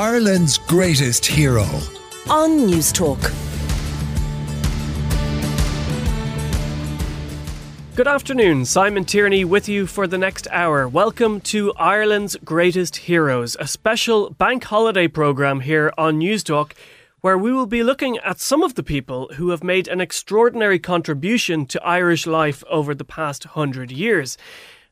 Ireland's greatest hero. on News Talk. Good afternoon, Simon Tierney with you for the next hour. Welcome to Ireland's Greatest Heroes, a special bank holiday programme here on News Talk, where we will be looking at some of the people who have made an extraordinary contribution to Irish life over the past hundred years.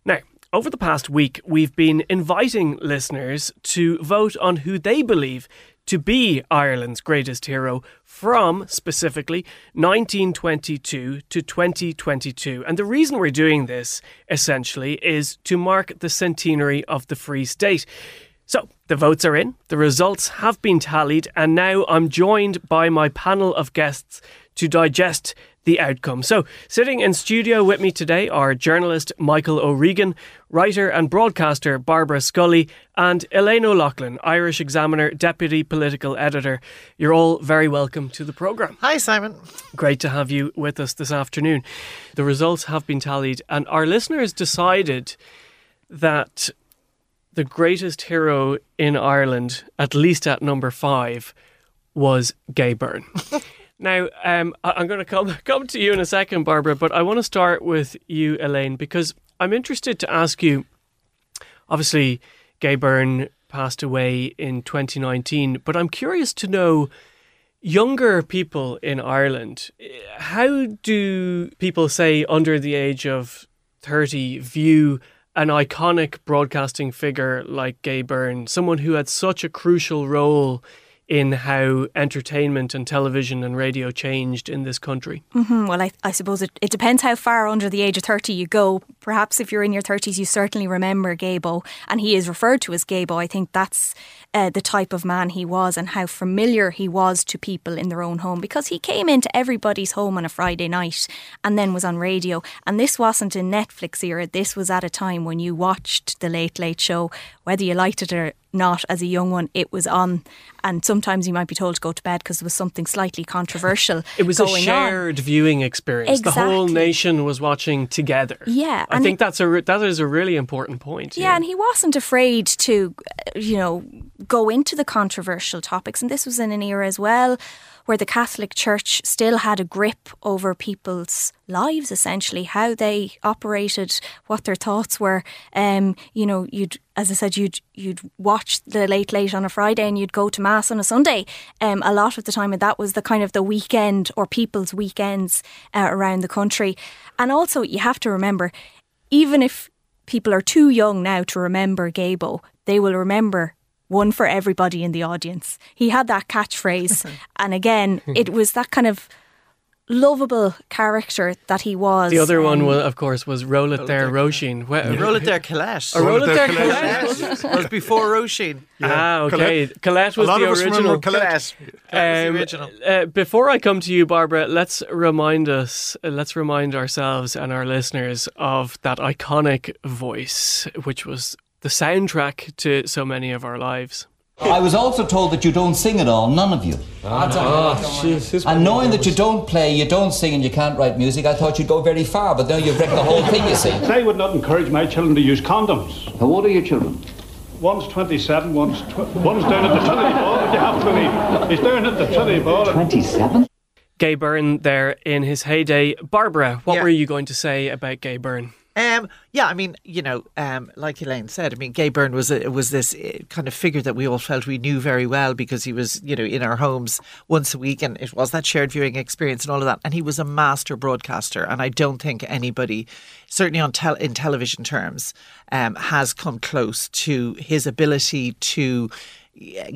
Now, over the past week, we've been inviting listeners to vote on who they believe to be Ireland's greatest hero from specifically 1922 to 2022. And the reason we're doing this essentially is to mark the centenary of the Free State. So, the votes are in, the results have been tallied, and now I'm joined by my panel of guests to digest the outcome. So, sitting in studio with me today are journalist Michael O'Regan, writer and broadcaster Barbara Scully, and Elaine O'Loughlin, Irish Examiner Deputy Political Editor. You're all very welcome to the programme. Hi, Simon. Great to have you with us this afternoon. The results have been tallied, and our listeners decided that the greatest hero in Ireland, at least at number five, was Gay Byrne. now, um, I- I'm going to come come to you in a second, Barbara, but I want to start with you, Elaine, because I'm interested to ask you. Obviously, Gay Byrne passed away in 2019, but I'm curious to know younger people in Ireland, how do people say under the age of 30 view an iconic broadcasting figure like Gay Byrne, someone who had such a crucial role in how entertainment and television and radio changed in this country? Hmm, well, I, I suppose it, it depends how far under the age of 30 you go. Perhaps if you're in your 30s, you certainly remember Gaybo, and he is referred to as Gaybo. I think that's uh, the type of man he was and how familiar he was to people in their own home because he came into everybody's home on a Friday night and then was on radio. And this wasn't a Netflix era, this was at a time when you watched The Late Late Show, whether you liked it or not as a young one, it was on. And sometimes you might be told to go to bed because there was something slightly controversial. It was a going on. shared viewing experience. The whole nation was watching together. Yeah, I think that's a that is a really important point. Yeah, and he wasn't afraid to, uh, you know, go into the controversial topics. And this was in an era as well where the Catholic Church still had a grip over people's lives, essentially, how they operated, what their thoughts were. Um, you know, you'd, as I said, you'd you'd watch the late late on a Friday and you'd go to mass on a Sunday. Um, a lot of the time, and that was the kind of the weekend or people's weekends uh, around the country. And also, you have to remember, even if people are too young now to remember Gaybo, they will remember one for everybody in the audience. He had that catchphrase, and again, it was that kind of lovable character that he was. The other one, um, was, of course, was Roll It There, Roisin. Wh- Roll it there, Colette. Oh, Roll It There, Colette. Colette. was before Roisin. Ah, okay. Colette, was the original. remember Colette. Colette. That was Um, the original. uh, before I come to you, Barbara, let's remind us, uh, let's remind ourselves and our listeners of that iconic voice, which was the soundtrack to so many of our lives. I was also told that you don't sing at all, none of you. And knowing that you don't play, you don't sing, and you can't write music, I thought you'd go very far, but now you've wrecked the whole thing, you see. I would not encourage my children to use condoms. How old are your children? One's 27, one's, tw- one's down at the Trinity Ball, but you have to believe. He's down at the Trinity Ball. 27? Gay Byrne there in his heyday. Barbara, what Yeah. were you going to say about Gay Byrne? Um, yeah, I mean, you know, um, like Elaine said, I mean, Gay Byrne was a, was this uh, kind of figure that we all felt we knew very well because he was, you know, in our homes once a week, and it was that shared viewing experience and all of that. And he was a master broadcaster, and I don't think anybody, certainly on tel- in television terms, um, has come close to his ability to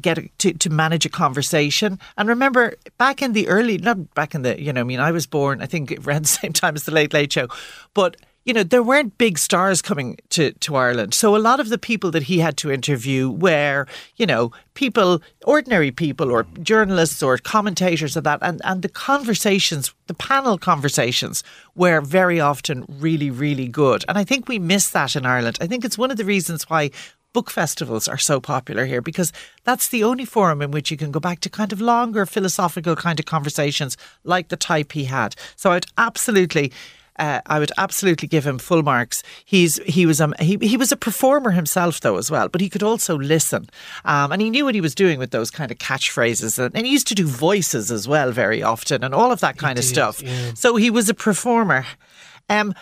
get a, to to manage a conversation. And remember, back in the early, not back in the, you know, I mean, I was born, I think around the same time as the Late Late Show, but you know, there weren't big stars coming to, to Ireland. So a lot of the people that he had to interview were, you know, people, ordinary people or journalists or commentators of that. And, and the conversations, the panel conversations were very often really, really good. And I think we miss that in Ireland. I think it's one of the reasons why book festivals are so popular here because that's the only forum in which you can go back to kind of longer philosophical kind of conversations like the type he had. So I'd absolutely uh, I would absolutely give him full marks. He's he was a he, he was a performer himself though as well, but he could also listen, um, and he knew what he was doing with those kind of catchphrases, and, and he used to do voices as well very often, and all of that kind of stuff. So he was a performer. Um,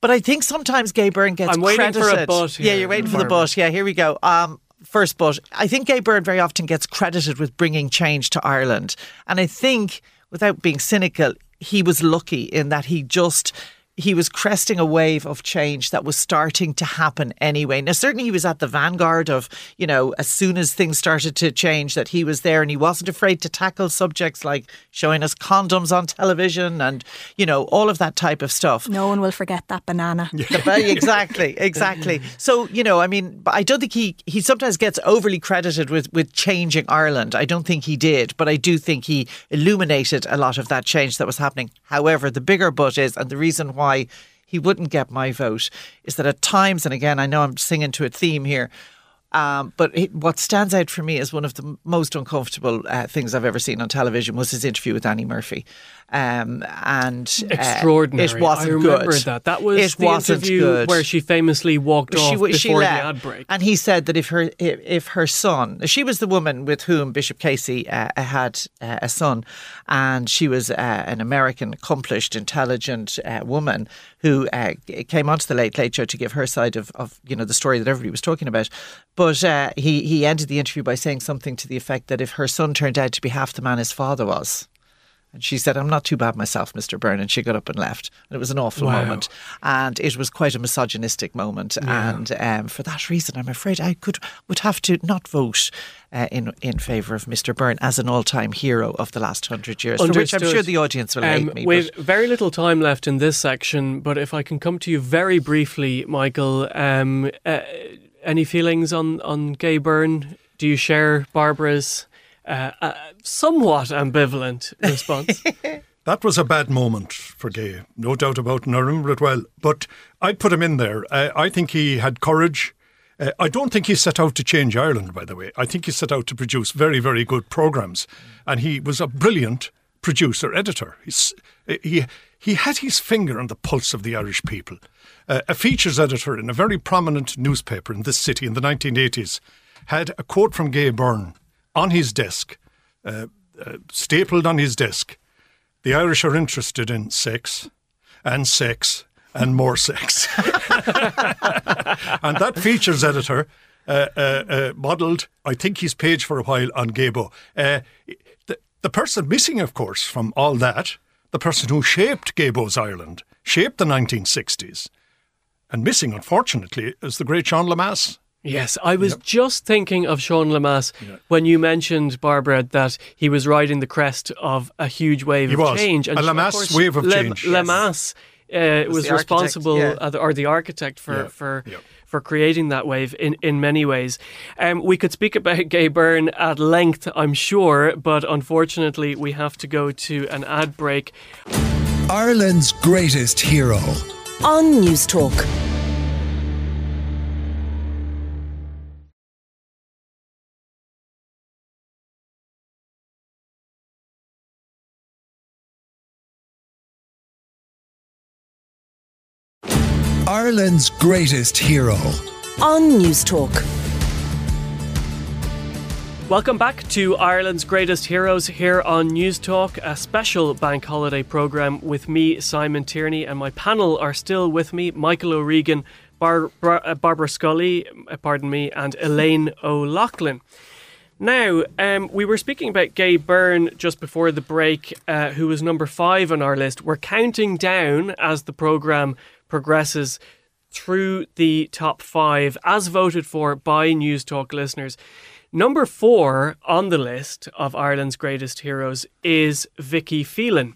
but I think sometimes Gay Byrne gets I'm waiting for a credited. but yeah, here, you're waiting for the but. Yeah, here we go. Um, first but. I think Gay Byrne very often gets credited with bringing change to Ireland, and I think, without being cynical, he was lucky in that he just. He was cresting a wave of change that was starting to happen anyway. Now, certainly, he was at the vanguard of, you know, as soon as things started to change, that he was there and he wasn't afraid to tackle subjects like showing us condoms on television and, you know, all of that type of stuff. No one will forget that banana. Exactly, exactly. So you know, I mean, I don't think he he sometimes gets overly credited with with changing Ireland. I don't think he did, but I do think he illuminated a lot of that change that was happening. However, the bigger but is, and the reason why he wouldn't get my vote is that at times, and again, I know I'm singing to a theme here. Um, but it, what stands out for me as one of the most uncomfortable uh, things I've ever seen on television was his interview with Annie Murphy, um, and uh, Extraordinary. it wasn't I remember good. that. That was it the wasn't interview good. where she famously walked off before the left. ad break. And he said that if her if, if her son, she was the woman with whom Bishop Casey uh, had uh, a son, and she was uh, an American, accomplished, intelligent uh, woman who uh, came onto the Late Late Show to give her side of, of you know the story that everybody was talking about. But uh, he he ended the interview by saying something to the effect that if her son turned out to be half the man his father was. And she said, I'm not too bad myself, Mr. Byrne. And she got up and left. And it was an awful Wow. moment. And it was quite a misogynistic moment. And um, for that reason, I'm afraid I could would have to not vote uh, in in favour of Mr. Byrne as an all time hero of the last hundred years, for which I'm sure the audience will Um, hate me. We've but- very little time left in this section, but if I can come to you very briefly, Michael, um, uh, any feelings on, on Gay Byrne? Do you share Barbara's uh, uh, somewhat ambivalent response? That was a bad moment for Gay, no doubt about it, and I remember it well. But I'd put him in there. Uh, I think he had courage. Uh, I don't think he set out to change Ireland, by the way. I think he set out to produce very, very good programmes. And he was a brilliant producer, editor. He's, uh, he, he had his finger on the pulse of the Irish people. Uh, a features editor in a very prominent newspaper in this city in the 1980s had a quote from Gay Byrne on his desk, uh, uh, stapled on his desk. The Irish are interested in sex and sex and more sex. and that features editor uh, uh, uh, modelled, I think, his page for a while on Gaybo. Uh, the, the person missing, of course, from all that, the person who shaped Gaybo's Ireland, shaped the 1960s, and missing, unfortunately, is the great Sean Lemass. Yes, I was just thinking of Sean Lemass when you mentioned, Barbara, that he was riding the crest of a huge wave He of was. change. A of Lemass wave of Lem- change. Lemass uh, was the responsible, yeah. uh, or the architect for Yeah, for. yeah. For creating that wave in, in many ways. Um, we could speak about Gay Byrne at length, I'm sure, but unfortunately, we have to go to an ad break. Ireland's greatest hero. On News Talk. Ireland's greatest hero. On News Talk. Welcome back to Ireland's Greatest Heroes here on News Talk, a special bank holiday programme with me, Simon Tierney, and my panel are still with me Michael O'Regan, Bar- Bar- uh, Barbara Scully, uh, pardon me, and Elaine O'Loughlin. Now, um, we were speaking about Gay Byrne just before the break, uh, who was number five on our list. We're counting down as the programme progresses through the top five, as voted for by News Talk listeners. Number four on the list of Ireland's greatest heroes is Vicky Phelan.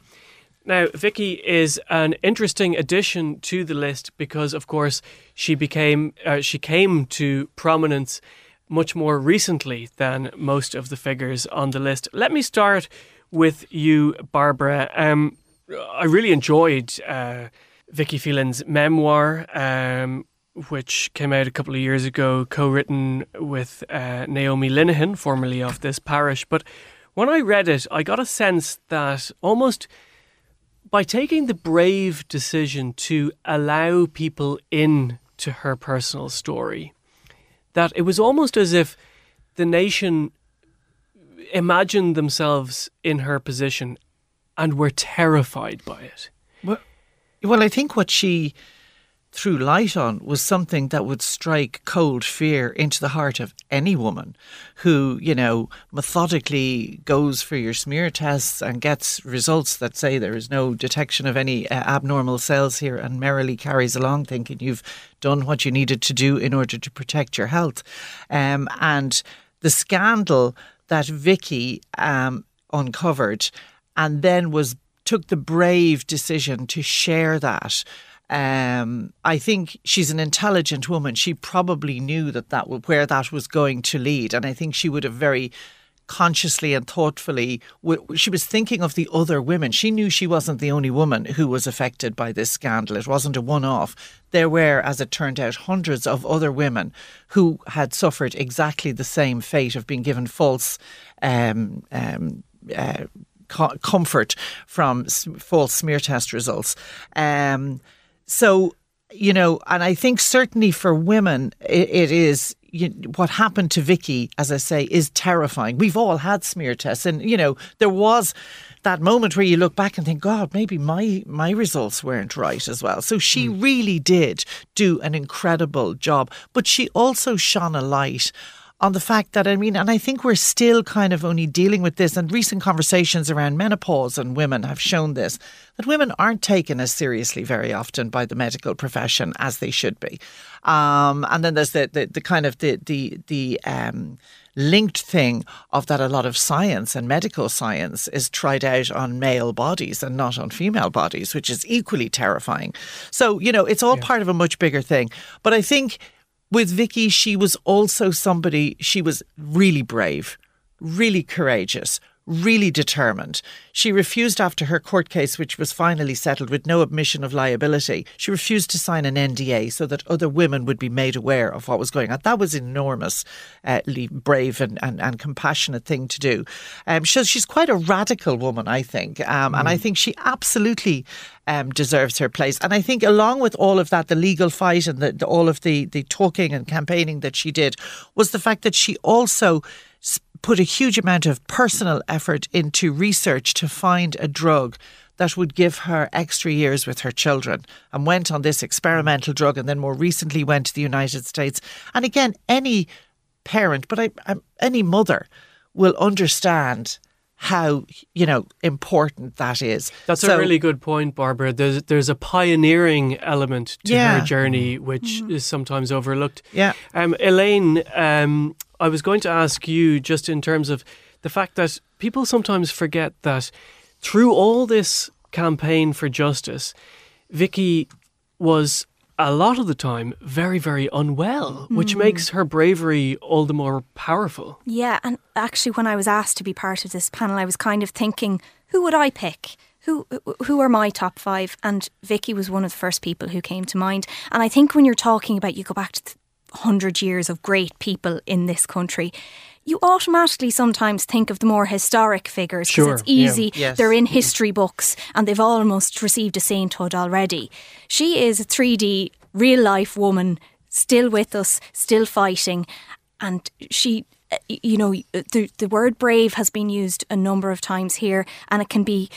Now, Vicky is an interesting addition to the list because, of course, she became uh, she came to prominence much more recently than most of the figures on the list. Let me start with you, Barbara. Um, I really enjoyed uh, Vicky Phelan's memoir, um, which came out a couple of years ago, co-written with uh, Naomi Linehan, formerly of this parish. But when I read it, I got a sense that almost by taking the brave decision to allow people in to her personal story, that it was almost as if the nation imagined themselves in her position and were terrified by it. Well, I think what she threw light on was something that would strike cold fear into the heart of any woman who, you know, methodically goes for your smear tests and gets results that say there is no detection of any uh, abnormal cells here and merrily carries along thinking you've done what you needed to do in order to protect your health. Um, and the scandal that Vicky um, uncovered and then was took the brave decision to share that um, I think she's an intelligent woman. She probably knew that that where that was going to lead, and I think she would have very consciously and thoughtfully. She was thinking of the other women. She knew she wasn't the only woman who was affected by this scandal. It wasn't a one-off. There were, as it turned out, hundreds of other women who had suffered exactly the same fate of being given false. Um, um, uh, comfort from false smear test results. Um, so, you know, and I think certainly for women, it, it is you, what happened to Vicky, as I say, is terrifying. We've all had smear tests, and you know there was that moment where you look back and think, God, maybe my my results weren't right as well. So she mm. really did do an incredible job, but she also shone a light on the fact that, I mean, and I think we're still kind of only dealing with this, and recent conversations around menopause and women have shown this, that women aren't taken as seriously very often by the medical profession as they should be. Um, and then there's the, the, the, kind of the, the, the, um, linked thing of that a lot of science and medical science is tried out on male bodies and not on female bodies, which is equally terrifying. So, you know, it's all yeah. part of a much bigger thing. But I think with Vicky, she was also somebody, she was really brave, really courageous, really determined. She refused after her court case, which was finally settled with no admission of liability. She refused to sign an NDA so that other women would be made aware of what was going on. That was enormously uh, brave and, and, and, compassionate thing to do. Um, so she's quite a radical woman, I think. Um, mm. And I mm. think she absolutely um, deserves her place. And I think, along with all of that, the legal fight and the, the, all of the, the talking and campaigning that she did was the fact that she also put a huge amount of personal effort into research to find a drug that would give her extra years with her children and went on this experimental drug and then more recently went to the United States. And again, any parent, but I, I, any mother will understand how you know important that is. That's so, a really good point, Barbara. There's there's a pioneering element to yeah. her journey which mm. is sometimes overlooked. Yeah, um, Elaine, um, I was going to ask you just in terms of the fact that people sometimes forget that through all this campaign for justice, Vicky was a lot of the time very, very unwell, which mm. makes her bravery all the more powerful. Yeah, and actually, when I was asked to be part of this panel, I was kind of thinking, who would I pick? Who, who are my top five? And Vicky was one of the first people who came to mind. And I think when you're talking about, you go back to 100 years of great people in this country, you automatically sometimes think of the more historic figures because sure, it's easy. Yeah. Yes. They're in mm-hmm. history books and they've almost received a sainthood already. She is a 3D real life woman, still with us, still fighting. And she, eh, you know, eh, the, the word brave has been used a number of times here and it can be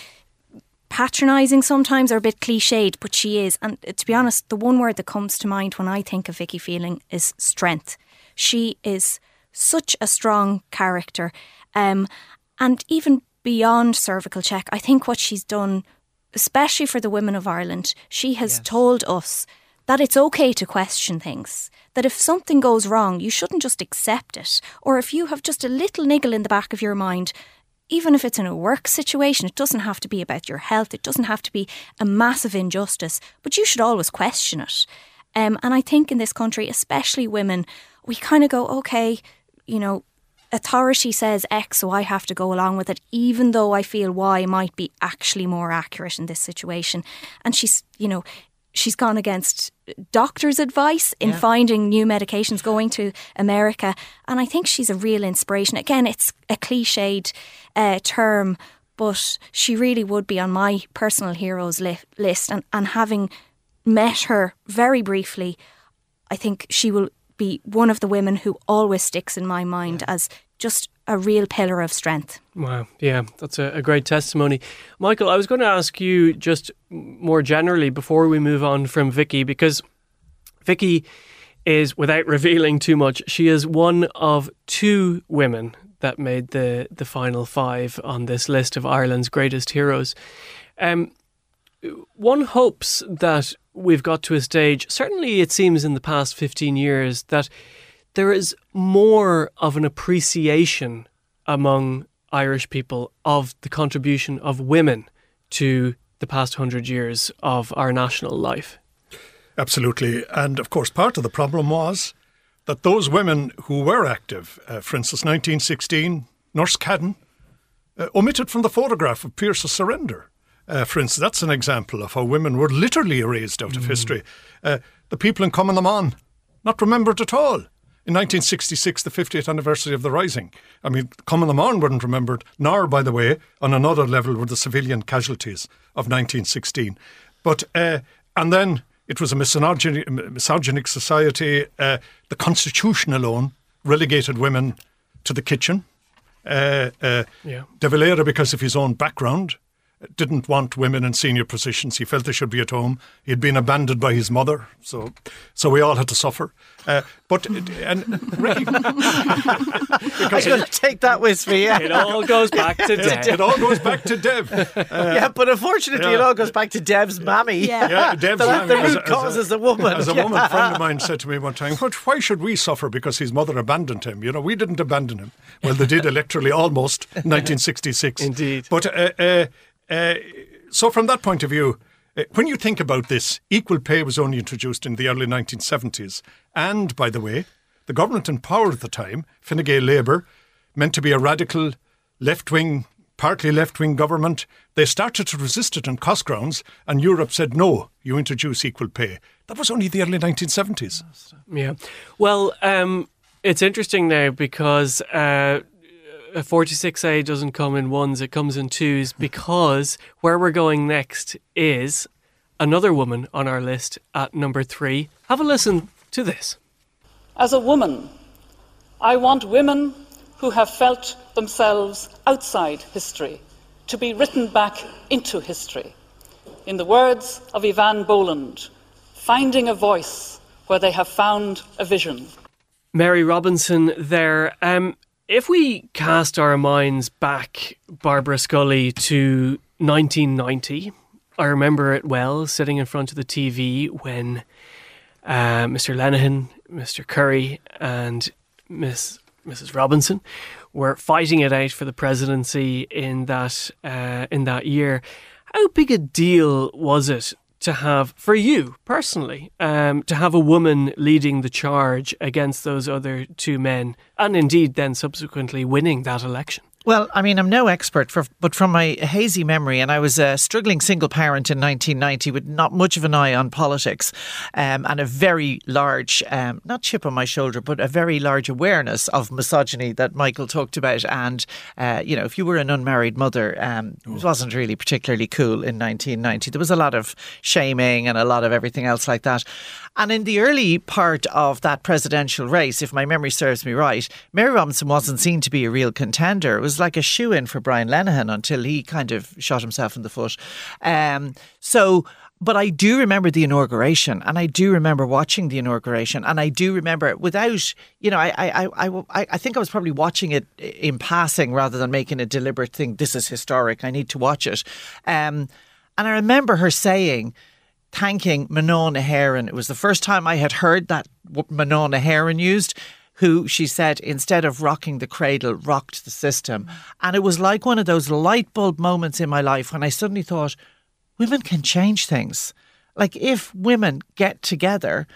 patronising sometimes or a bit cliched, but she is. And uh, to be honest, the one word that comes to mind when I think of Vicky Phelan is strength. She is such a strong character. Um, and even beyond cervical check, I think what she's done, especially for the women of Ireland, she has yes. told us that it's okay to question things. That if something goes wrong, you shouldn't just accept it. Or if you have just a little niggle in the back of your mind, even if it's in a work situation, it doesn't have to be about your health, it doesn't have to be a massive injustice, but you should always question it. Um, and I think in this country, especially women, we kind of go, okay, you know, authority says X, so I have to go along with it, even though I feel Y might be actually more accurate in this situation. And she's, you know, she's gone against doctors' advice in yeah. finding new medications, going to America. And I think she's a real inspiration. Again, it's a cliched uh, term, but she really would be on my personal heroes li- list. And, and having met her very briefly, I think she will be one of the women who always sticks in my mind as just a real pillar of strength. Wow, yeah, that's a, a, great testimony. Michael, I was going to ask you just more generally before we move on from Vicky, because Vicky is, without revealing too much, she is one of two women that made the, the final five on this list of Ireland's greatest heroes. Um, one hopes that we've got to a stage, certainly it seems in the past 15 years, that there is more of an appreciation among Irish people of the contribution of women to the past hundred years of our national life. Absolutely. And of course, part of the problem was that those women who were active, uh, for instance, 1916, Nurse Cadden, uh, omitted from the photograph of Pearse's surrender. Uh, for instance, that's an example of how women were literally erased out of mm. history. Uh, the people in na mBan, not remembered at all. In 1966, the 50th anniversary of the Rising. I mean, na mBan weren't remembered, nor, by the way, on another level were the civilian casualties of 1916. But, uh, and then it was a misogynic, misogynic society. Uh, the Constitution alone relegated women to the kitchen. Uh, uh, yeah. De Valera, because of his own background, didn't want women in senior positions. He felt they should be at home. He had been abandoned by his mother, so so we all had to suffer. Uh, but and Ricky, I'm going to take that with me. Yeah. It all goes back to Dev. It all goes back to Dev. Uh, yeah, but unfortunately, yeah. it all goes back to Dev's mammy. Yeah, yeah Dev's the, mammy. The root as, cause as a, is a woman. As a woman friend of mine said to me one time, "Why should we suffer because his mother abandoned him? You know, we didn't abandon him. Well, they did electorally almost 1966. Indeed. But uh, uh so, from that point of view, uh, when you think about this, equal pay was only introduced in the early 1970s. And, by the way, the government in power at the time, Fine Gael Labour, meant to be a radical left wing, partly left wing government, they started to resist it on cost grounds, and Europe said, no, you introduce equal pay. That was only the early 1970s. Yeah. Well, um, it's interesting now because uh, 46A doesn't come in ones, it comes in twos because where we're going next is another woman on our list at number three. Have a listen to this. As a woman, I want women who have felt themselves outside history to be written back into history. In the words of Eavan Boland, finding a voice where they have found a vision. Mary Robinson there. Um, if we cast our minds back, Barbara Scully, to 1990, I remember it well, sitting in front of the TV when uh, Mr. Lenihan, Mr. Currie, and Miss Mrs. Robinson were fighting it out for the presidency in that uh, in that year. How big a deal was it to have, for you personally, um, to have a woman leading the charge against those other two men, and indeed then subsequently winning that election? Well, I mean, I'm no expert, for, but from my hazy memory, and I was a struggling single parent in 1990 with not much of an eye on politics um, and a very large, um, not chip on my shoulder, but a very large awareness of misogyny that Michael talked about. And, uh, you know, if you were an unmarried mother, um, it wasn't really particularly cool in 1990. There was a lot of shaming and a lot of everything else like that. And in the early part of that presidential race, if my memory serves me right, Mary Robinson wasn't seen to be a real contender. It was like a shoe in for Brian Lenihan until he kind of shot himself in the foot. Um, so but I do remember the inauguration, and I do remember watching the inauguration, and I do remember without, you know, I, I, I, I, think I was probably watching it in passing rather than making a deliberate thing. This is historic. I need to watch it. Um, and I remember her saying, thanking Mná na hÉireann. It was the first time I had heard that Mná na hÉireann used who she said instead of rocking the cradle rocked the system. And it was like one of those light bulb moments in my life when i suddenly thought women can change things. Like if women get together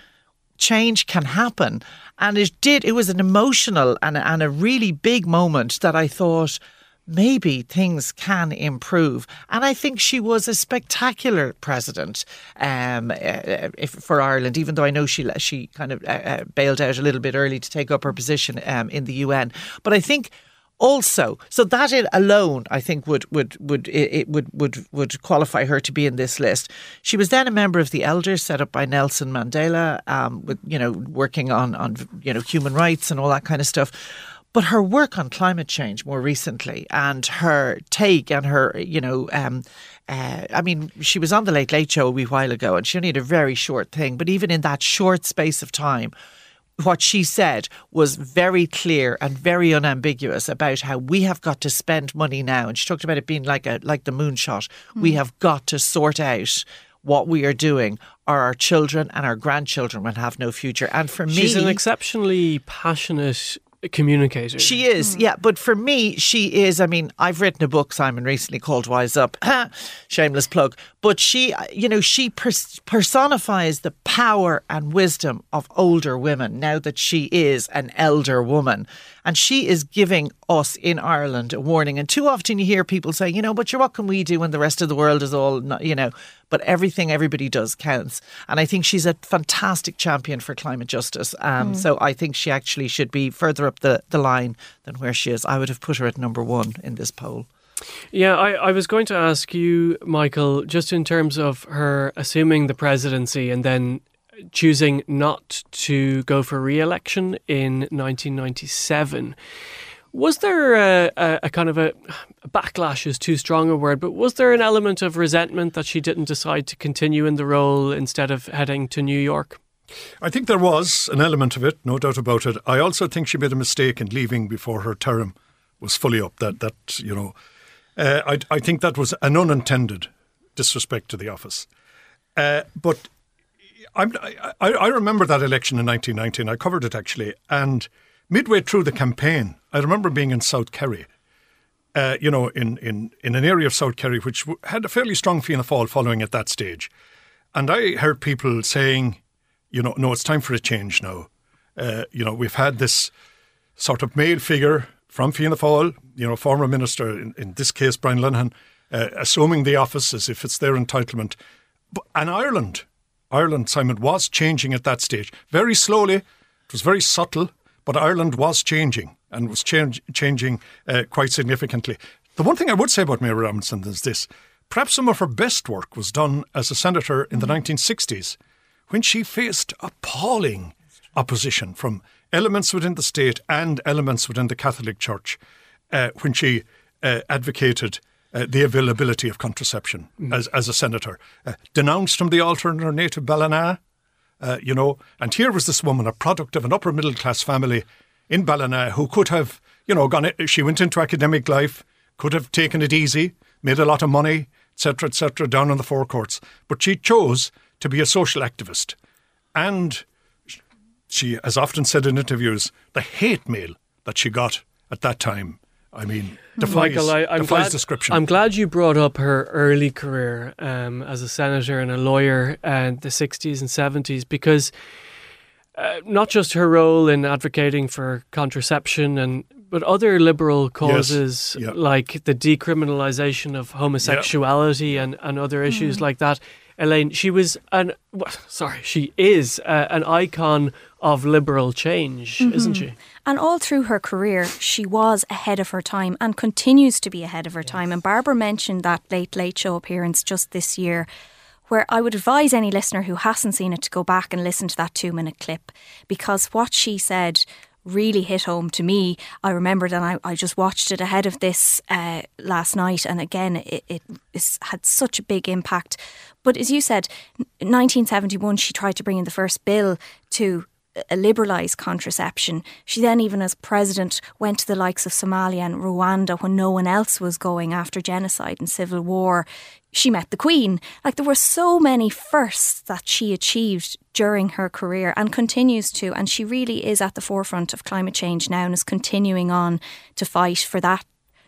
change can happen. And it did it was an emotional and, and a really big moment that i thought maybe things can improve. And I think she was a spectacular president um, uh, for Ireland, even though I know she she kind of uh, bailed out a little bit early to take up her position um, in the UN. But I think also. So that it alone, I think, would would would it would would would qualify her to be in this list. She was then a member of the Elders, set up by Nelson Mandela, um, with you know working on on you know human rights and all that kind of stuff. But her work on climate change more recently, and her take and her you know. Um, uh, I mean, she was on the Late Late Show a wee while ago, and she only had a very short thing. But even in that short space of time, what she said was very clear and very unambiguous about how we have got to spend money now. And she talked about it being like a like the moonshot. Mm. We have got to sort out what we are doing or our children and our grandchildren will have no future. And for me She's an exceptionally passionate communicator. She is, mm. yeah. But for me, she is. I mean, I've written a book, Simon, recently called Wise Up. Shameless plug. But she, you know, she pers- personifies the power and wisdom of older women now that she is an elder woman. And she is giving us in Ireland a warning. And too often you hear people say, you know, but what can we do when the rest of the world is all, not, you know, but everything everybody does counts. And I think she's a fantastic champion for climate justice. Um, mm. So I think she actually should be further up the, the line than where she is. I would have put her at number one in this poll. Yeah, I, I was going to ask you, Michael, just in terms of her assuming the presidency and then choosing not to go for re election in 1997. Was there a, a, a, kind of a backlash is too strong a word, but was there an element of resentment that she didn't decide to continue in the role instead of heading to New York? I think there was an element of it, no doubt about it. I also think she made a mistake in leaving before her term was fully up. That that you know, uh, I I think that was an unintended disrespect to the office. Uh, but I I remember that election in 1919. I covered it actually, and midway through the campaign, I remember being in South Kerry, uh, you know, in, in, in an area of South Kerry which had a fairly strong Fianna Fáil following at that stage. And I heard people saying, you know, no, it's time for a change now. Uh, you know, we've had this sort of male figure from Fianna Fáil, you know, former minister, in, in this case, Brian Lenihan, uh, assuming the office as if it's their entitlement. But, and Ireland, Ireland, Simon, was changing at that stage. Very slowly, it was very subtle, but Ireland was changing and was change, changing uh, quite significantly. The one thing I would say about Mary Robinson is this perhaps some of her best work was done as a senator in the 1960s when she faced appalling opposition from elements within the state and elements within the Catholic Church uh, when she uh, advocated. Uh, the availability of contraception mm. as, as a senator, uh, denounced from the altar in her native Ballina, uh, you know. And here was this woman, a product of an upper middle class family in Ballina, who could have, you know, gone. She went into academic life, could have taken it easy, made a lot of money, etc., etc., down on the forecourts. But she chose to be a social activist, and she has often said in interviews the hate mail that she got at that time I mean, defies, Michael, I, am defies glad, description. I'm glad you brought up her early career um, as a senator and a lawyer in the 60s and 70s because uh, not just her role in advocating for contraception and but other liberal causes yes. like the decriminalization of homosexuality and, and other issues mm. like that. Elaine, she was an sorry, she is uh, an icon of liberal change, mm-hmm. isn't she? And all through her career, she was ahead of her time and continues to be ahead of her yes. time. And Barbara mentioned that Late Late Show appearance just this year, where I would advise any listener who hasn't seen it to go back and listen to that two minute clip because what she said really hit home to me. I remembered and I, I just watched it ahead of this uh, last night, and again, it, it had such a big impact. But as you said, 1971, she tried to bring in the first bill to liberalise contraception. She then, even as president, went to the likes of Somalia and Rwanda when no one else was going after genocide and civil war. She met the Queen. Like there were so many firsts that she achieved during her career and continues to. And she really is at the forefront of climate change now and is continuing on to fight for that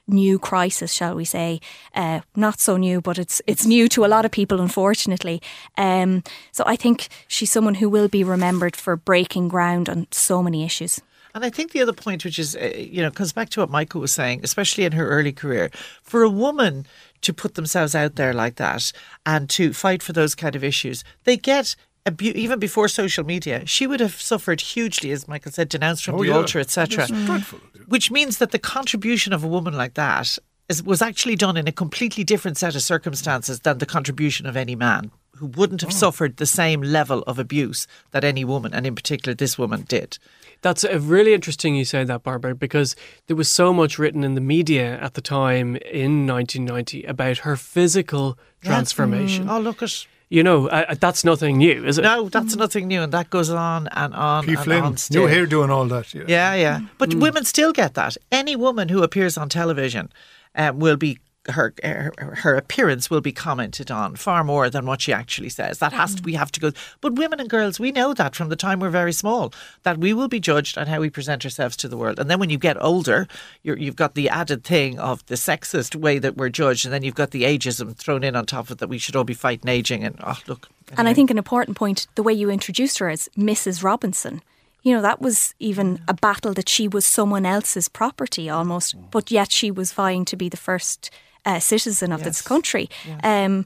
new crisis, shall we say? Uh, not so new, but it's it's new to a lot of people, unfortunately. Um, so I think she's someone who will be remembered for breaking ground on so many issues. And I think the other point, which is, uh, you know, comes back to what Michael was saying, especially in her early career, for a woman to put themselves out there like that and to fight for those kind of issues, they get even before social media, she would have suffered hugely, as Michael said, denounced from Oh, the yeah. altar, etc. It's. Which means that the contribution of a woman like that is, was actually done in a completely different set of circumstances than the contribution of any man who wouldn't Oh. have suffered the same level of abuse that any woman, and in particular this woman, did. That's really interesting you say that, Barbara, because there was so much written in the media at the time in 1990 about her physical mm. transformation. Oh, look at. You know, uh, that's nothing new, is it? No, that's nothing new, and that goes on and on P. and Flynn, on. new Still. hairdo and all that. Yeah. Yeah, yeah. But women still get that. Any woman who appears on television um, will be her, her her appearance will be commented on far more than what she actually says. That has to we have to go. But women and girls, we know that from the time we're very small that we will be judged on how we present ourselves to the world. And then when you get older, you're, you've got the added thing of the sexist way that we're judged, and then you've got the ageism thrown in on top of that we should all be fighting aging. And oh, look. And I think an important point, the way you introduced her as Mrs. Robinson. You know, that was even a battle that she was someone else's property almost, but yet she was vying to be the first uh, citizen of this Yes. country, um,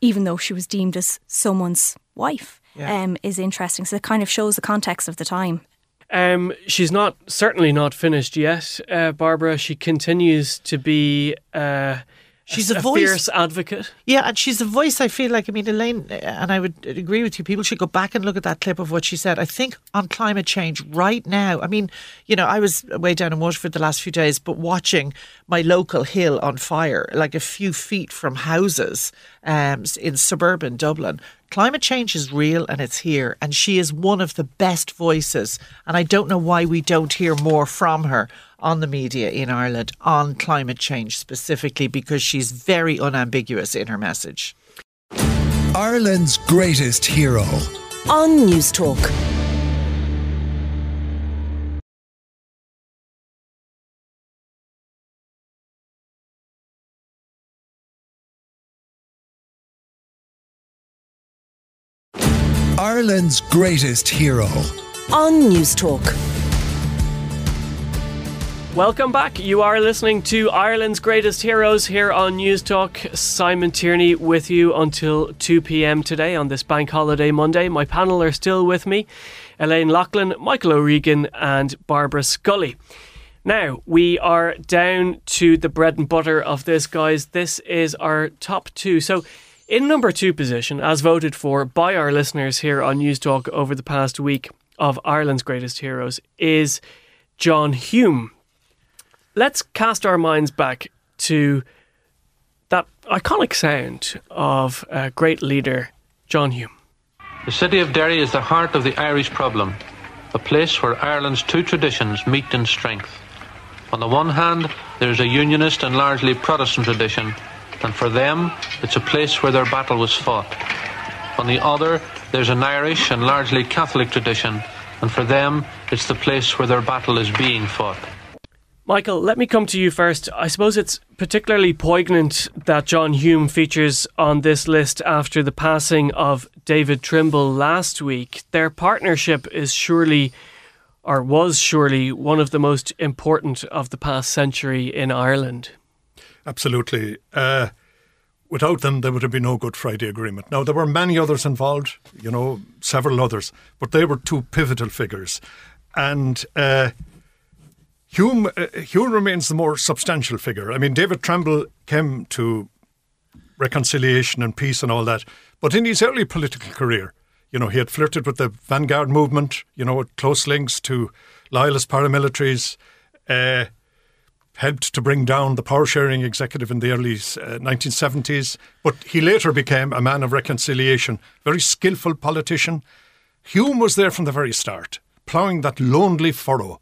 even though she was deemed as someone's wife, Yeah. um, is interesting. So it kind of shows the context of the time. Um, she's not certainly not finished yet, uh, Barbara. She continues to be. Uh, She's a, a voice. fierce advocate. Yeah, and she's a voice. I feel like I mean Elaine, uh, and I would agree with you. People should go back and look at that clip of what she said. I think on climate change right now. I mean, you know, I was way down in Waterford the last few days, but watching my local hill on fire, like a few feet from houses um, in suburban Dublin. Climate change is real and it's here, and she is one of the best voices. And I don't know why we don't hear more from her on the media in Ireland on climate change specifically, because she's very unambiguous in her message. Ireland's greatest hero. On News Talk. Ireland's greatest hero. On News Talk. Welcome back. You are listening to Ireland's Greatest Heroes here on News Talk. Simon Tierney with you until 2 p.m. today on this bank holiday Monday. My panel are still with me Elaine Loughlin, Michael O'Regan, and Barbara Scully. Now, we are down to the bread and butter of this, guys. This is our top two. So, in number two position, as voted for by our listeners here on News Talk over the past week of Ireland's Greatest Heroes, is John Hume. Let's cast our minds back to that iconic sound of a great leader, John Hume. The city of Derry is the heart of the Irish problem, a place where Ireland's two traditions meet in strength. On the one hand, there is a unionist and largely Protestant tradition, and for them, it's a place where their battle was fought. On the other, there's an Irish and largely Catholic tradition, and for them, it's the place where their battle is being fought. Michael, let me come to you first. I suppose it's particularly poignant that John Hume features on this list after the passing of David Trimble last week. Their partnership is surely, or was surely, one of the most important of the past century in Ireland. Absolutely. Uh, without them, there would have been no Good Friday Agreement. Now, there were many others involved, you know, several others, but they were two pivotal figures. And uh, Hume, uh, Hume remains the more substantial figure. I mean, David Trimble came to reconciliation and peace and all that, but in his early political career, you know, he had flirted with the vanguard movement, you know, close links to loyalist paramilitaries. Uh, helped to bring down the power sharing executive in the early uh, 1970s. But he later became a man of reconciliation, very skillful politician. Hume was there from the very start, ploughing that lonely furrow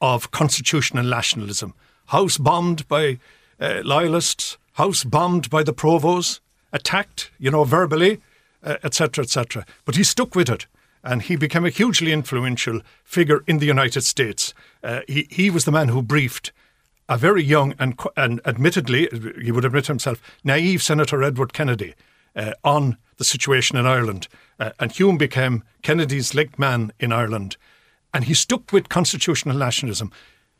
of constitutional nationalism. House bombed by uh, loyalists, house bombed by the provos, attacked, you know, verbally, etc., uh, etc. Et but he stuck with it and he became a hugely influential figure in the United States. Uh, he, he was the man who briefed a very young and, and admittedly, he would admit himself, naive Senator Edward Kennedy uh, on the situation in Ireland. Uh, and Hume became Kennedy's linked man in Ireland. And he stuck with constitutional nationalism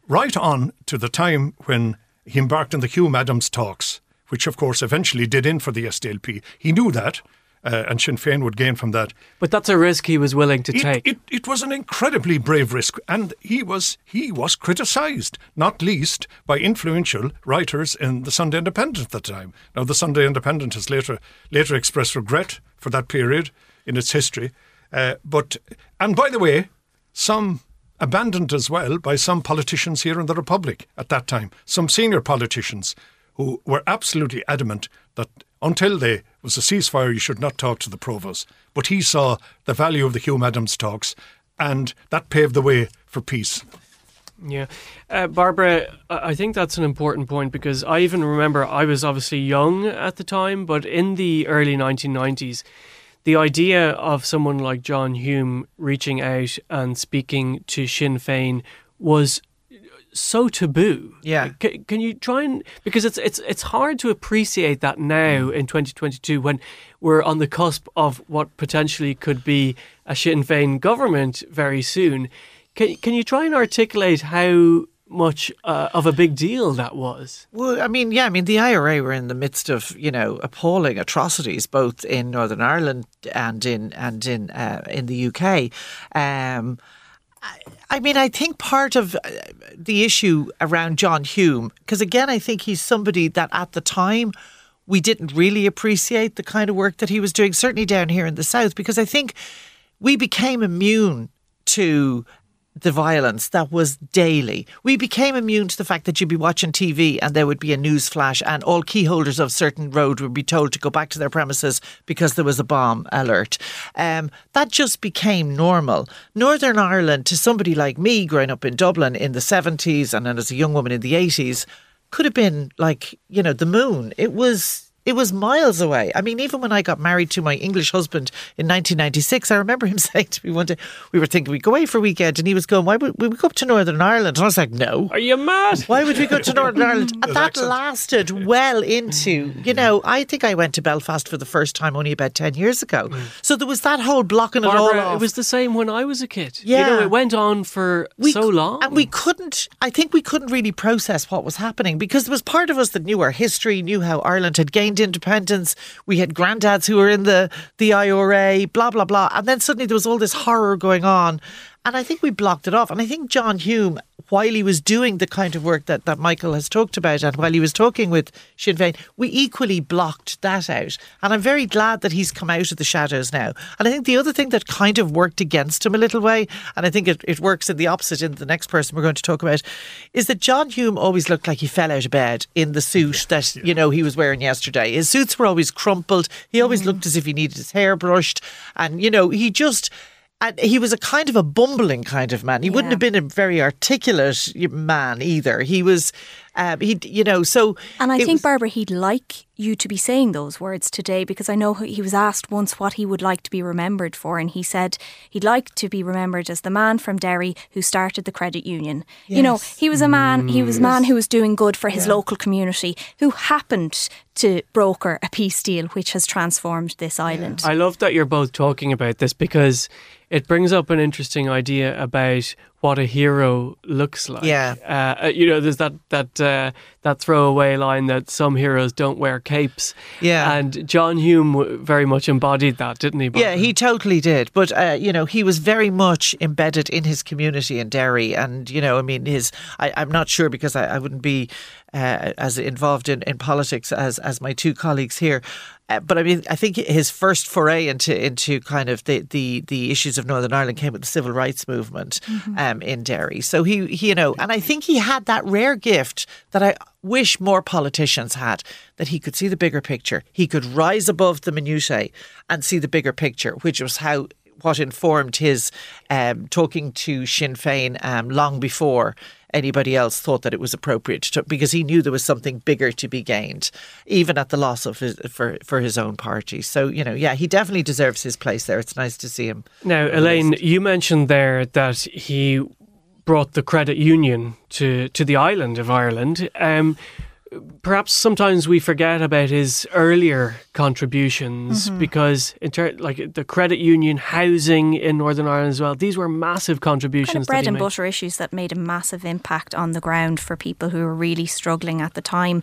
right on to the time when he embarked on the Hume Adams talks, which of course eventually did in for the SDLP. He knew that. uh, and Sinn Féin would gain from that. But that's a risk he was willing to It, take. it, it was an incredibly brave risk, and he was he was criticised, not least by influential writers in the Sunday Independent at the time. Now, the Sunday Independent has later later expressed regret for that period in its history, uh, but and by the way, some abandoned as well by some politicians here in the Republic at that time, some senior politicians who were absolutely adamant that until there was a ceasefire, you should not talk to the provos. But he saw the value of the Hume Adams talks, and that paved the way for peace. Yeah. Uh, Barbara, I think that's an important point because I even remember I was obviously young at the time, but in the early 1990s, the idea of someone like John Hume reaching out and speaking to Sinn Féin was so taboo. Yeah. Can, can you try and because it's it's it's hard to appreciate that now mm. in 2022 when we're on the cusp of what potentially could be a Sinn Féin government very soon. Can can you try and articulate how much uh, of a big deal that was? Well, I mean, yeah, I mean, the IRA were in the midst of you know appalling atrocities, both in Northern Ireland and in and in uh, in the UK. Um, I, mean, I think part of uh, the issue around John Hume, because again, I think he's somebody that at the time we didn't really appreciate the kind of work that he was doing, certainly down here in the south, because I think we became immune to the violence that was daily. We became immune to the fact that you'd be watching TV and there would be a news flash and all key holders of certain road would be told to go back to their premises because there was a bomb alert. Um, that just became normal. Northern Ireland, to somebody like me growing up in Dublin in the 70s and then as a young woman in the 80s, could have been like, you know, the moon. It was it was miles away. I mean, even when I got married to my English husband in 1996, I remember him saying to me one day, we were thinking we'd go away for a weekend, and he was going, why would we go up to Northern Ireland? And I was like, no. Are you mad? Why would we go to Northern Ireland? And that lasted well into, you know, I think I went to Belfast for the first time only about 10 years ago. Mm. So there was that whole blocking it all off. it was the same when I was a kid. You Yeah. know, it went on for so long. And we couldn't, I think we couldn't really process what was happening because there was part of us that knew our history, knew how Ireland had gained independence. We had granddads who were in the, the IRA, blah, blah, blah. And then suddenly there was all this horror going on. And I think we blocked it off. And I think John Hume, while he was doing the kind of work that, that Michael has talked about and while he was talking with Sinn Féin, we equally blocked that out. And I'm very glad that he's come out of the shadows now. And I think the other thing that kind of worked against him a little way, and I think it, it works in the opposite in the next person we're going to talk about, is that John Hume always looked like he fell out of bed in the suit that, you know, he was wearing yesterday. His suits were always crumpled. He always mm. looked as if he needed his hair brushed. And, you know, he just and he was a kind of a bumbling kind of man. He wouldn't have been a very articulate man either. He was, um, he, you know, so. And I think, was- Barbara, he'd like you to be saying those words today because I know he was asked once what he would like to be remembered for, and he said he'd like to be remembered as the man from Derry who started the credit union. You know, he was a man. He was a man who was doing good for his local community, who happened to broker a peace deal which has transformed this island. I love that you're both talking about this because it brings up an interesting idea about what a hero looks like. Yeah. Uh, you know, there's that that uh, that throwaway line that some heroes don't wear capes. Yeah. And John Hume very much embodied that, didn't he? Yeah, he totally did. But uh, you know, he was very much embedded in his community in Derry, and you know, I mean, his. I, I'm not sure because I, I wouldn't be uh, as involved in, in politics as as my two colleagues here. Uh, but I mean, I think his first foray into into kind of the, the, the issues of Northern Ireland came with the civil rights movement um, in Derry. So he, he, you know, and I think he had that rare gift that I wish more politicians had that he could see the bigger picture. He could rise above the minutiae and see the bigger picture, which was how what informed his um, talking to Sinn Féin um, long before anybody else thought that it was appropriate to, because he knew there was something bigger to be gained, even at the loss of his for for his own party. So you know, yeah, he definitely deserves his place there. It's nice to see him. Now, Elaine, you mentioned there that he brought the credit union to, to the island of Ireland. Um, perhaps sometimes we forget about his earlier contributions Mhm. because in ter- like the credit union housing in Northern Ireland as well these were massive contributions kind of bread and made. butter issues that made a massive impact on the ground for people who were really struggling at the time.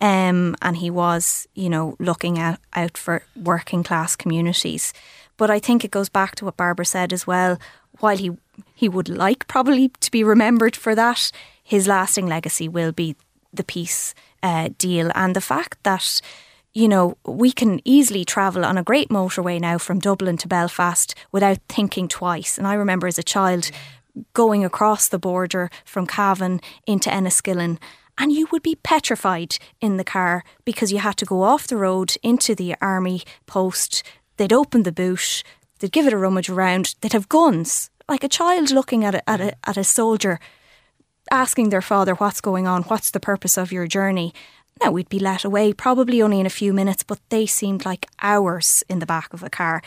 Um, and he was, you know, looking at, out for working class communities. But I think it goes back to what Barbara said as well. While he he would like probably to be remembered for that, his lasting legacy will be the peace uh, deal and the fact that you know, we can easily travel on a great motorway now from Dublin to Belfast without thinking twice. And I remember as a child going across the border from Cavan into Enniskillen and you would be petrified in the car because you had to go off the road into the army post. They'd open the boot, they'd give it a rummage around, they'd have guns. Like a child looking at a, at a, at a soldier asking their father what's going on, what's the purpose of your journey. Now we'd be let away, probably only in a few minutes, but they seemed like hours in the back of a car.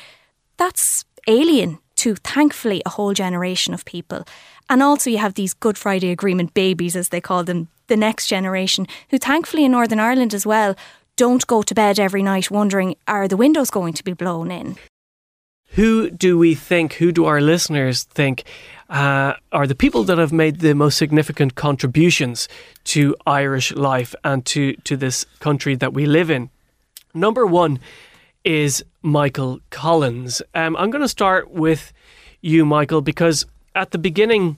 That's alien to thankfully a whole generation of people. And also you have these Good Friday Agreement babies, as they call them, the next generation, who thankfully in Northern Ireland as well don't go to bed every night wondering are the windows going to be blown in? Who do we think, who do our listeners think uh, are the people that have made the most significant contributions to Irish life and to, to this country that we live in? Number one is Michael Collins. Um, I'm going to start with you, Michael, because at the beginning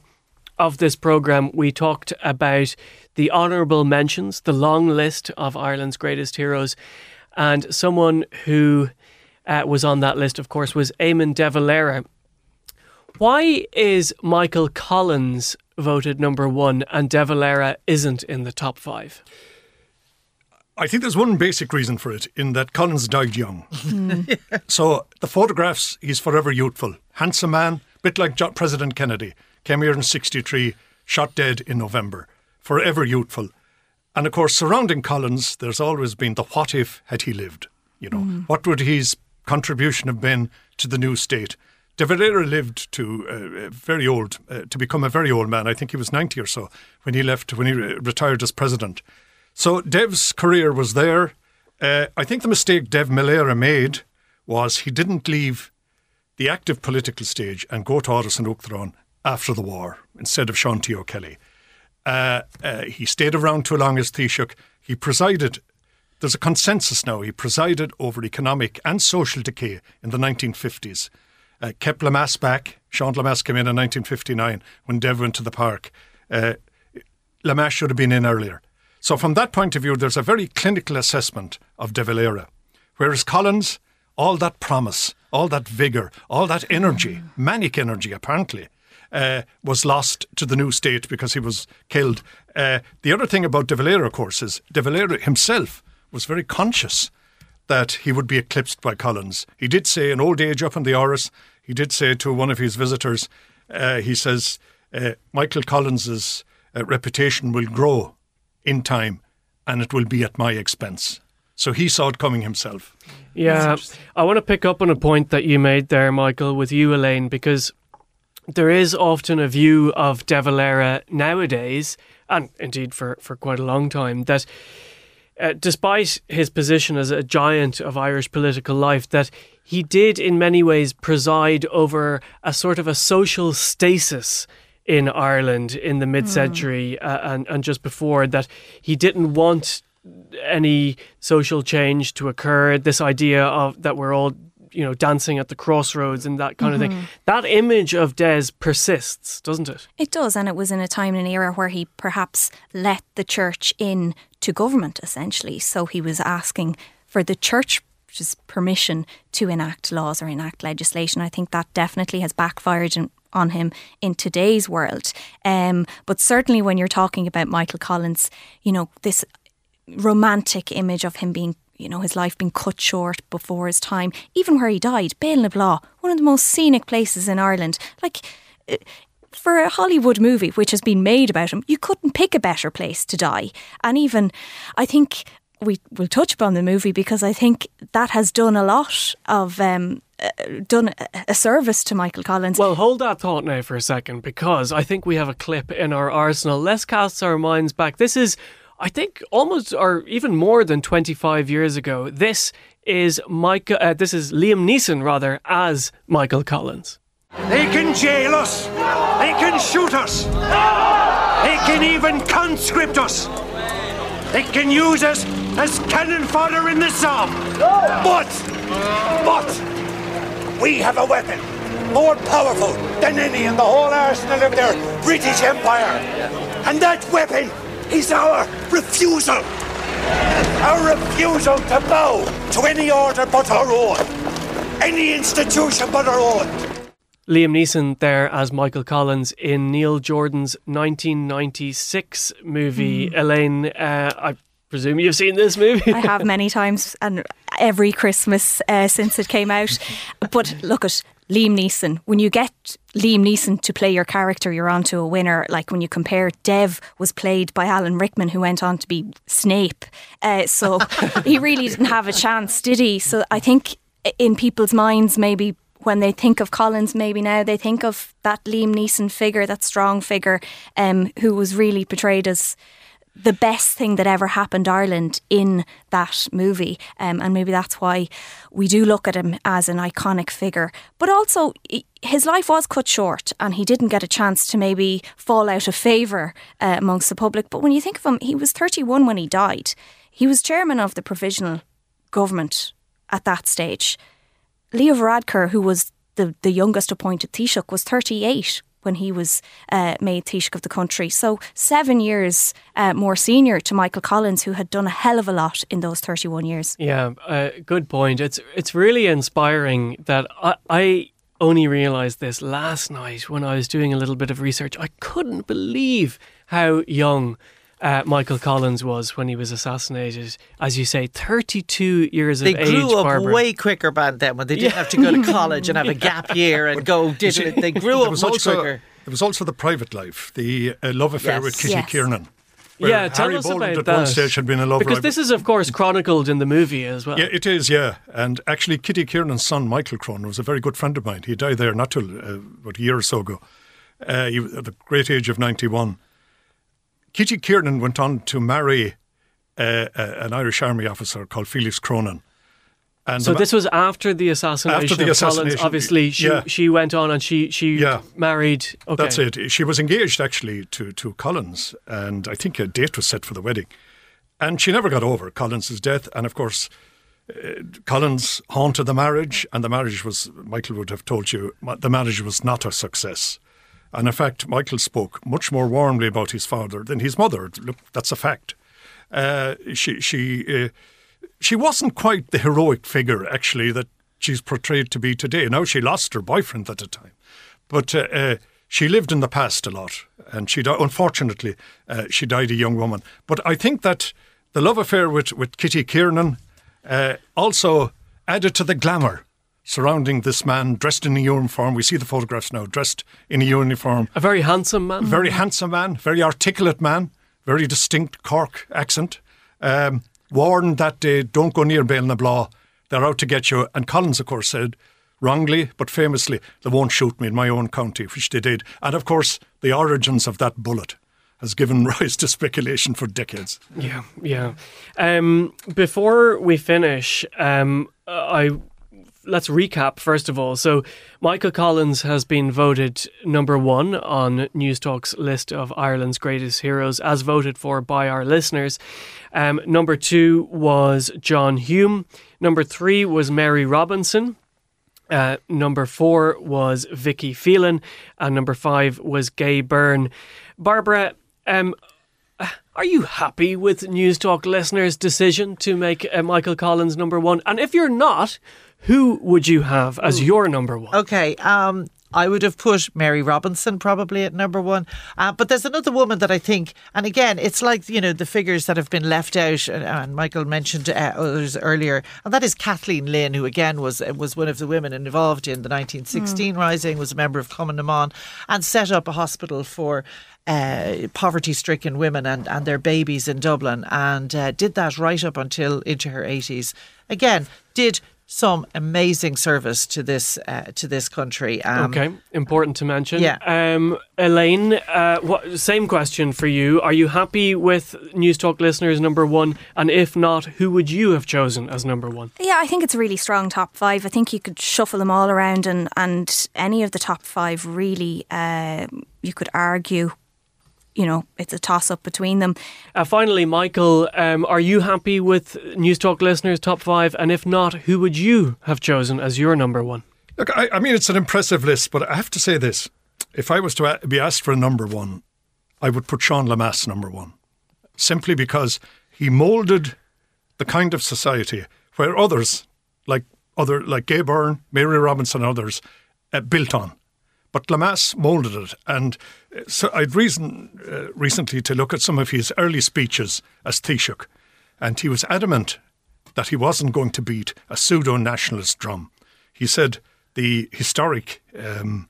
of this programme, we talked about the honourable mentions, the long list of Ireland's greatest heroes, and someone who uh, was on that list, of course, was Eamon de Valera. Why is Michael Collins voted number one and de Valera isn't in the top five? I think there's one basic reason for it in that Collins died young. So the photographs, he's forever youthful. Handsome man, bit like President Kennedy. Came here in 63, shot dead in November. Forever youthful. And of course, surrounding Collins, there's always been the what if had he lived? You know, Mm. what would his contribution have been to the new state? De Valera lived to uh, very old, uh, to become a very old man. I think he was 90 or so when he left, when he re- retired as president. So Dev's career was there. Uh, I think the mistake De Valera made was he didn't leave the active political stage and go to Áras an Uachtaráin after the war instead of Sean T. O'Kelly. Uh, uh, he stayed around too long as Taoiseach. He presided, there's a consensus now, he presided over economic and social decay in the 1950s. Uh, kept Lemass back. Sean Lemass came in in 1959 when Dev went to the park. Uh, should have been in earlier. So, from that point of view, there's a very clinical assessment of De Valera. Whereas Collins, all that promise, all that vigour, all that energy, manic energy apparently, uh, was lost to the new state because he was killed. Uh, the other thing about De Valera, of course, is De Valera himself was very conscious that he would be eclipsed by Collins. He did say in old age up in the Áras, he did say to one of his visitors, uh, he says, uh, Michael Collins's uh, reputation will grow in time and it will be at my expense. So he saw it coming himself. Yeah, I want to pick up on a point that you made there, Michael, with you, Elaine, because there is often a view of De Valera nowadays, and indeed for, for quite a long time, that uh, despite his position as a giant of Irish political life, that he did in many ways preside over a sort of a social stasis in Ireland in the mid century uh, and, and just before, that he didn't want any social change to occur. This idea of that we're all, you know, dancing at the crossroads and that kind of Mhm. thing. That image of Dev persists, doesn't it? It does, and it was in a time and an era where he perhaps let the church in to government, essentially. So he was asking for the church's permission to enact laws or enact legislation. I think that definitely has backfired in, on him in today's world. Um, but certainly when you're talking about Michael Collins, you know, this romantic image of him being you know, his life being cut short before his time, even where he died, Béal na Bláth, one of the most scenic places in Ireland. Like, for a Hollywood movie which has been made about him, you couldn't pick a better place to die. And even, I think we will touch upon the movie because I think that has done a lot of, um, uh, done a- service to Michael Collins. Well, hold that thought now for a second because I think we have a clip in our arsenal. Let's cast our minds back. This is I think almost or even more than 25 years ago. This is Michael. Uh, this is Liam Neeson rather as Michael Collins. They can jail us. They can shoot us. They can even conscript us. They can use us as cannon fodder in the Somme. But, but, we have a weapon more powerful than any in the whole arsenal of their British Empire. And that weapon is our refusal. Our refusal to bow to any order but our own. Any institution but our own. Liam Neeson there as Michael Collins in Neil Jordan's 1996 movie. Mm. Elaine, uh, I presume you've seen this movie. I have many times and every Christmas uh, since it came out. But look at Liam Neeson. When you get Liam Neeson to play your character, you're on to a winner. Like when you compare, Dev was played by Alan Rickman, who went on to be Snape. Uh, so he really didn't have a chance, did he? So I think in people's minds, maybe when they think of Collins, maybe now they think of that Liam Neeson figure, that strong figure, um, who was really portrayed as the best thing that ever happened Ireland in that movie. Um, and maybe that's why we do look at him as an iconic figure. But also, his life was cut short and he didn't get a chance to maybe fall out of favour uh, amongst the public. But when you think of him, he was 31 when he died. He was chairman of the provisional government at that stage. Leo Varadkar, who was the, the youngest appointed Taoiseach, was 38 when he was uh, made Taoiseach of the country. So seven years uh, more senior to Michael Collins, who had done a hell of a lot in those 31 years. Yeah, uh, good point. It's it's really inspiring that I, I only realised this last night when I was doing a little bit of research. I couldn't believe how young uh, Michael Collins was when he was assassinated. As you say, 32 years they of age. They grew up Barbara. way quicker back then when they didn't yeah. have to go to college and have a gap year and go digital. They grew up much also, quicker. There was also the private life, the uh, love affair Yes. with Kitty Yes. Kiernan. Yeah, tell Harry us Boland about at that. one stage had been a love because this is, of course, chronicled in the movie as well. Yeah, it is, yeah. And actually, Kitty Kiernan's son, Michael Cronin, was a very good friend of mine. He died there not till uh, about a year or so ago. Uh, he, at the great age of 91. Kitty Kiernan went on to marry uh, uh, an Irish Army officer called Felix Cronin. And So ma- this was after the assassination After the of Collins. assassination, Obviously, she yeah. she went on and she she Yeah. married. Okay. That's it. She was engaged actually to, to Collins, and I think a date was set for the wedding. And she never got over Collins's death. And of course, uh, Collins haunted the marriage, and the marriage was, Michael would have told you, the marriage was not a success. And in fact, Michael spoke much more warmly about his father than his mother. Look, that's a fact. Uh, she she uh, she wasn't quite the heroic figure actually that she's portrayed to be today. Now she lost her boyfriend at the time, but uh, uh, she lived in the past a lot, and she unfortunately uh, she died a young woman. But I think that the love affair with with Kitty Kiernan uh, also added to the glamour surrounding this man dressed in a uniform. We see the photographs now, dressed in a uniform. A very handsome man. Very handsome man, very articulate man, very distinct Cork accent. Um, warned that day, don't go near Bale They're out to get you. And Collins, of course, said, wrongly but famously, they won't shoot me in my own county, which they did. And of course, the origins of that bullet has given rise to speculation for decades. Yeah, yeah. Um, before we finish, um, I let's recap first of all. So, Michael Collins has been voted number one on Newstalk's list of Ireland's greatest heroes, as voted for by our listeners. Um, number two was John Hume. Number three was Mary Robinson. Uh, number four was Vicky Phelan, and number five was Gay Byrne. Barbara, um, are you happy with Newstalk listeners' decision to make uh, Michael Collins number one? And if you're not, who would you have as your number one? Okay. Um, I would have put Mary Robinson probably at number one. Uh, but there's another woman that I think, and again, it's like, you know, the figures that have been left out, and, and Michael mentioned uh, others earlier, and that is Kathleen Lynn, who again was was one of the women involved in the 1916 Rising, was a member of Cumann na mBan, and set up a hospital for uh, poverty stricken women and, and their babies in Dublin, and uh, did that right up until into her 80s. Again, did some amazing service to this uh, to this country. Um, okay, important to mention. Yeah. Um, Elaine, uh, what, same question for you. Are you happy with Newstalk listeners number one? And if not, who would you have chosen as number one? Yeah, I think it's a really strong top five. I think you could shuffle them all around, and and any of the top five really, uh, you could argue you know, it's a toss up between them. Uh, finally, Michael, um, are you happy with Newstalk listeners' top five? And if not, who would you have chosen as your number one? Look, I, I mean, it's an impressive list, but I have to say this. If I was to be asked for a number one, I would put Sean Lemass number one, simply because he moulded the kind of society where others, like other like Gay Byrne, Mary Robinson, and others, uh, built on. But Lemass moulded it. And uh, so I'd reason uh, recently to look at some of his early speeches as Taoiseach. And he was adamant that he wasn't going to beat a pseudo nationalist drum. He said the historic um,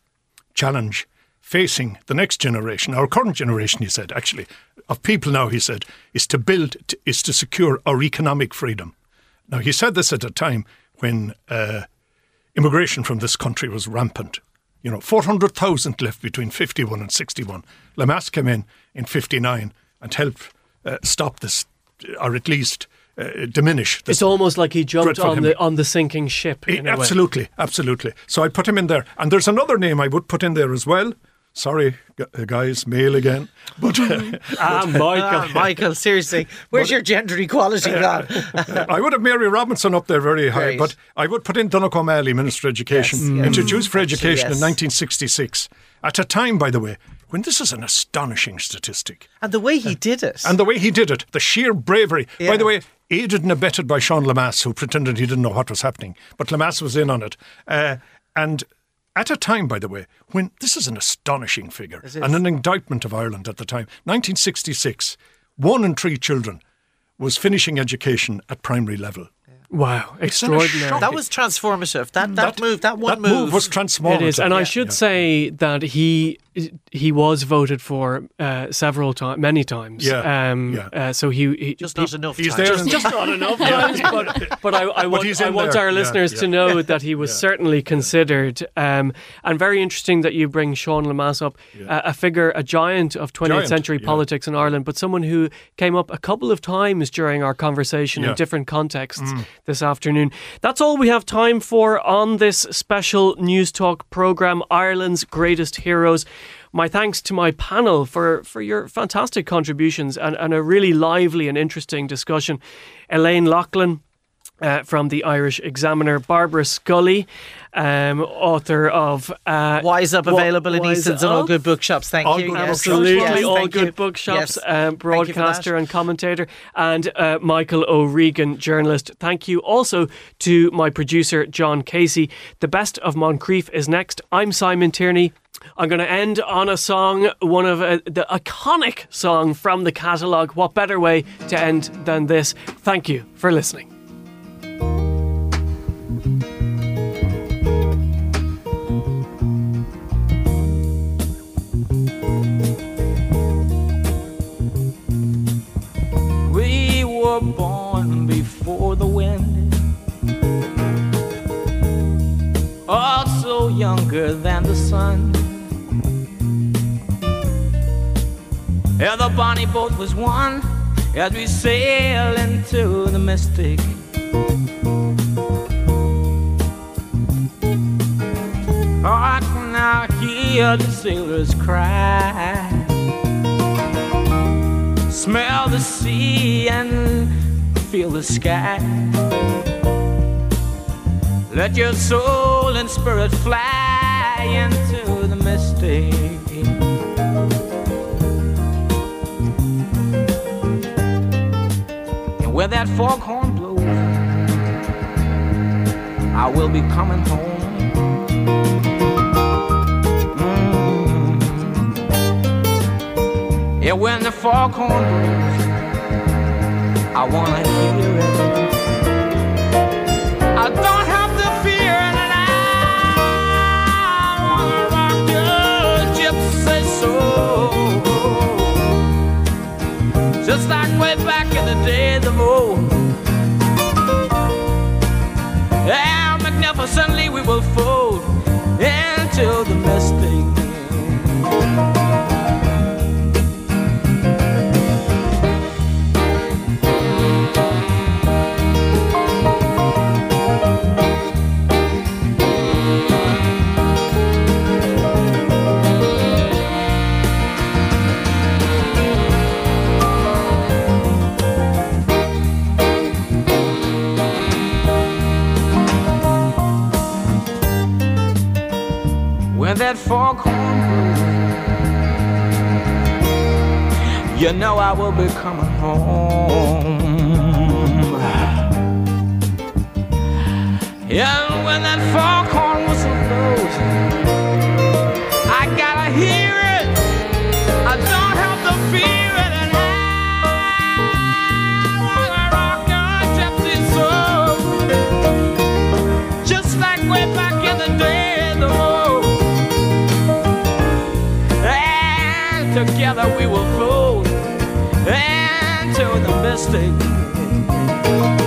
challenge facing the next generation, our current generation, he said, actually, of people now, he said, is to build, is to secure our economic freedom. Now, he said this at a time when uh, immigration from this country was rampant. You know, 400,000 left between 51 and 61. Lemass came in in 59 and helped uh, stop this, or at least uh, diminish. it's almost like he jumped on the on the sinking ship. absolutely, absolutely. So I'd put him in there. And there's another name I would put in there as well. Sorry, uh, guys, male again. But ah, Michael, ah, Michael, seriously, where's but, your gender equality gone? I would have Mary Robinson up there very high, right. but I would put in Donogh O'Malley, Minister of Education, yes, yes. introduced for education yes. in 1966. At a time, by the way, when this is an astonishing statistic. And the way he did it. And the way he did it, the sheer bravery. Yeah. By the way, aided and abetted by Sean Lemass, who pretended he didn't know what was happening. But Lemass was in on it. Uh, and at a time, by the way, when this is an astonishing figure and an indictment of Ireland at the time, 1966, one in three children was finishing education at primary level. Wow, extraordinary! That was transformative. That that, that move, that one that move, was transformative. It is, and yeah. I should yeah. say that he he was voted for uh, several times, many times. Yeah. Um, yeah. Uh, so he, he just not enough. He's times. there, just, just not enough times. But but I, I but want I want our listeners to know that he was certainly considered. Um, and very interesting that you bring Sean Lemass up, uh, a figure, a giant of 20th giant. century politics in Ireland, but someone who came up a couple of times during our conversation in different contexts mm. This afternoon. That's all we have time for on this special Newstalk program, Ireland's Greatest Heroes. My thanks to my panel for, for your fantastic contributions and, and a really lively and interesting discussion. Elaine Loughlin, uh, from the Irish Examiner, Barbara Scully, um, author of uh, Wise Up, available in Eason's and all good bookshops. Thank all you. Good Absolutely, yes, all good you. bookshops. Yes. Um, broadcaster and commentator, and uh, Michael O'Regan, journalist. Thank you also to my producer John Casey. The best of Moncrieff is next. I'm Simon Tierney. I'm going to end on a song, one of uh, the iconic song from the catalogue. What better way to end than this? Thank you for listening. Were born before the wind, also younger than the sun. Yeah, the bonnie boat was one as we sail into the mystic. Oh, I can now hear the sailors cry. Smell the sea and feel the sky. Let your soul and spirit fly into the mystic. And where that foghorn blows, I will be coming home. Yeah, when the foghorn blows, I wanna hear it. I don't have the fear, and I wanna rock your gypsy soul, just like way back in the days of old. How magnificently we will fold into the mist. You know I will be coming home. And when that foghorn whistle blows, I gotta hear it. I don't have to fear it. And I wanna rock your gypsy soul, just like way back in the day, the. And together we will Stay.